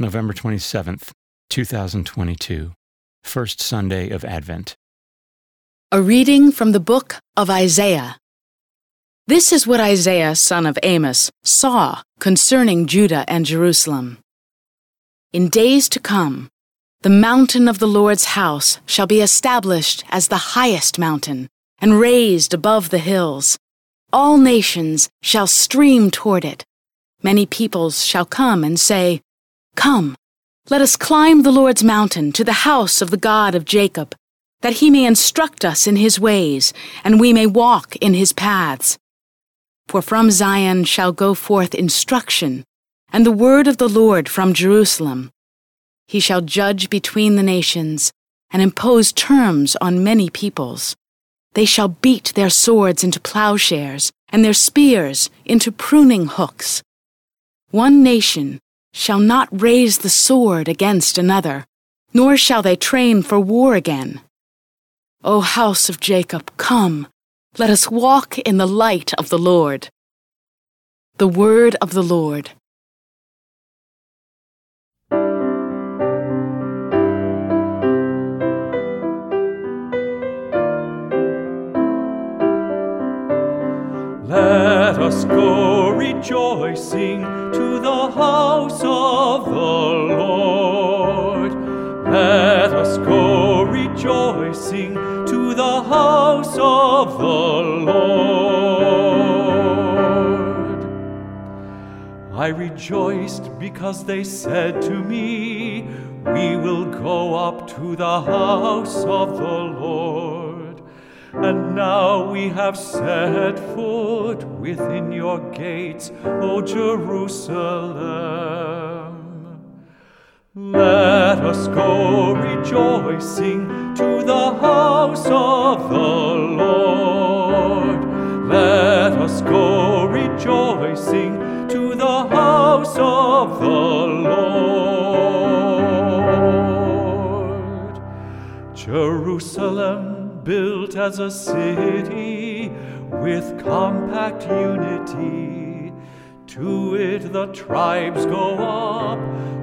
November 27th, 2022, First Sunday of Advent. A reading from the book of Isaiah. This is what Isaiah, son of Amos, saw concerning Judah and Jerusalem. In days to come, the mountain of the Lord's house shall be established as the highest mountain and raised above the hills. All nations shall stream toward it. Many peoples shall come and say, Come, let us climb the Lord's mountain to the house of the God of Jacob, that he may instruct us in his ways, and we may walk in his paths. For from Zion shall go forth instruction, and the word of the Lord from Jerusalem. He shall judge between the nations, and impose terms on many peoples. They shall beat their swords into plowshares, and their spears into pruning hooks. One nation shall not raise the sword against another, nor shall they train for war again. O house of Jacob, come, let us walk in the light of the Lord. The word of the Lord. Let us go rejoicing to the house of the Lord. Let us go rejoicing to the house of the Lord. I rejoiced because they said to me, We will go up to the house of the Lord. And now we have set foot within your gates, O Jerusalem. Let us go rejoicing to the house of the Lord. Let us go rejoicing to the house of the Lord. Jerusalem built as a city with compact unity. To it the tribes go up,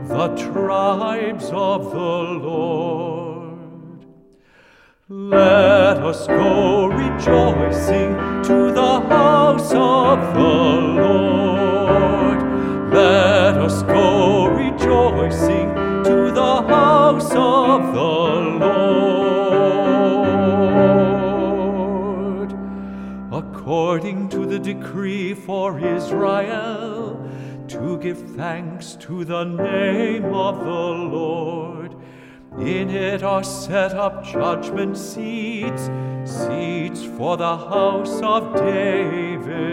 the tribes of the Lord. Let us go rejoicing to the house of the Lord. Let us go rejoicing to the house of the According to the decree for Israel, to give thanks to the name of the Lord. In it are set up judgment seats, seats for the house of David.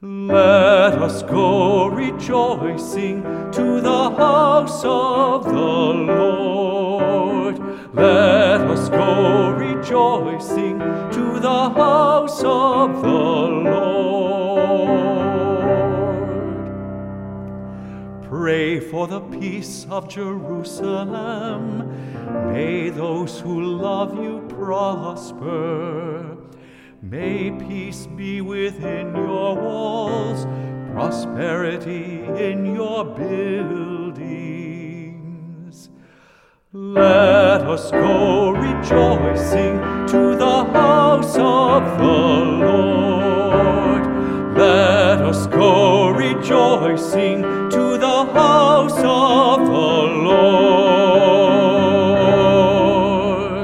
Let us go rejoicing to the house of the Lord. Let us go rejoicing to the house of the Lord. Pray for the peace of Jerusalem. May those who love you prosper. May peace be within your walls, prosperity in your buildings. Let us go rejoicing to the house of the Lord. Let us go rejoicing to the house of the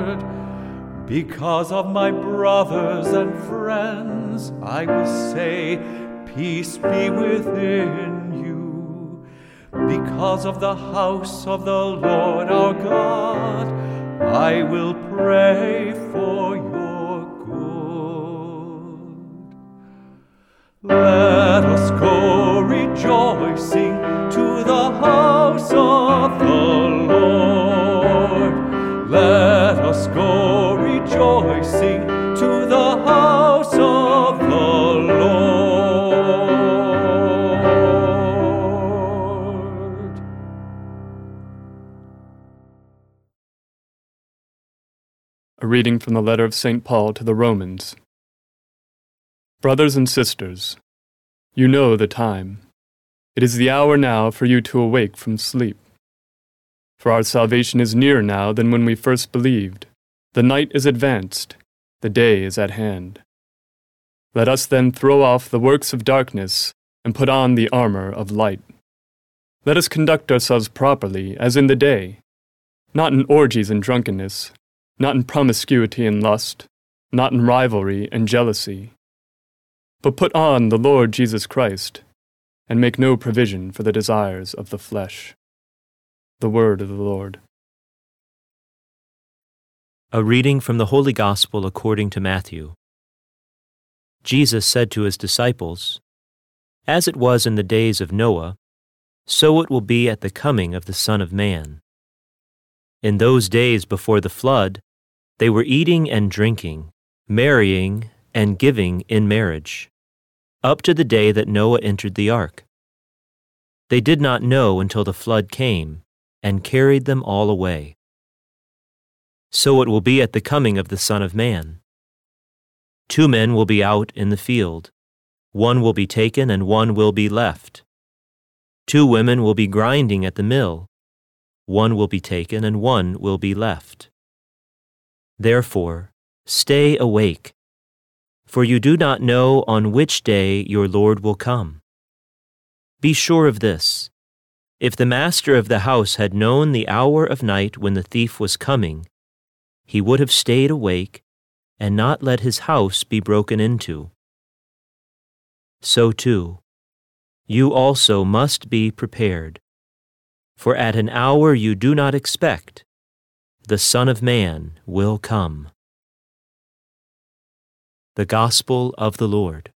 Lord. Because of my brothers and friends, I will say, Peace be within. Because of the house of the Lord our God, I will pray for your good. Let us go rejoicing to the house of the Lord. Let us go rejoicing to the house of A reading from the letter of St. Paul to the Romans. Brothers and sisters, you know the time. It is the hour now for you to awake from sleep. For our salvation is nearer now than when we first believed. The night is advanced, the day is at hand. Let us then throw off the works of darkness and put on the armor of light. Let us conduct ourselves properly as in the day, not in orgies and drunkenness, not in promiscuity and lust, not in rivalry and jealousy, but put on the Lord Jesus Christ, and make no provision for the desires of the flesh. The Word of the Lord. A reading from the Holy Gospel according to Matthew. Jesus said to his disciples, As it was in the days of Noah, so it will be at the coming of the Son of Man. In those days before the flood, they were eating and drinking, marrying and giving in marriage, up to the day that Noah entered the ark. They did not know until the flood came and carried them all away. So it will be at the coming of the Son of Man. Two men will be out in the field, one will be taken and one will be left. Two women will be grinding at the mill, one will be taken and one will be left. Therefore, stay awake, for you do not know on which day your Lord will come. Be sure of this. If the master of the house had known the hour of night when the thief was coming, he would have stayed awake and not let his house be broken into. So too, you also must be prepared. For at an hour you do not expect, the Son of Man will come. The Gospel of the Lord.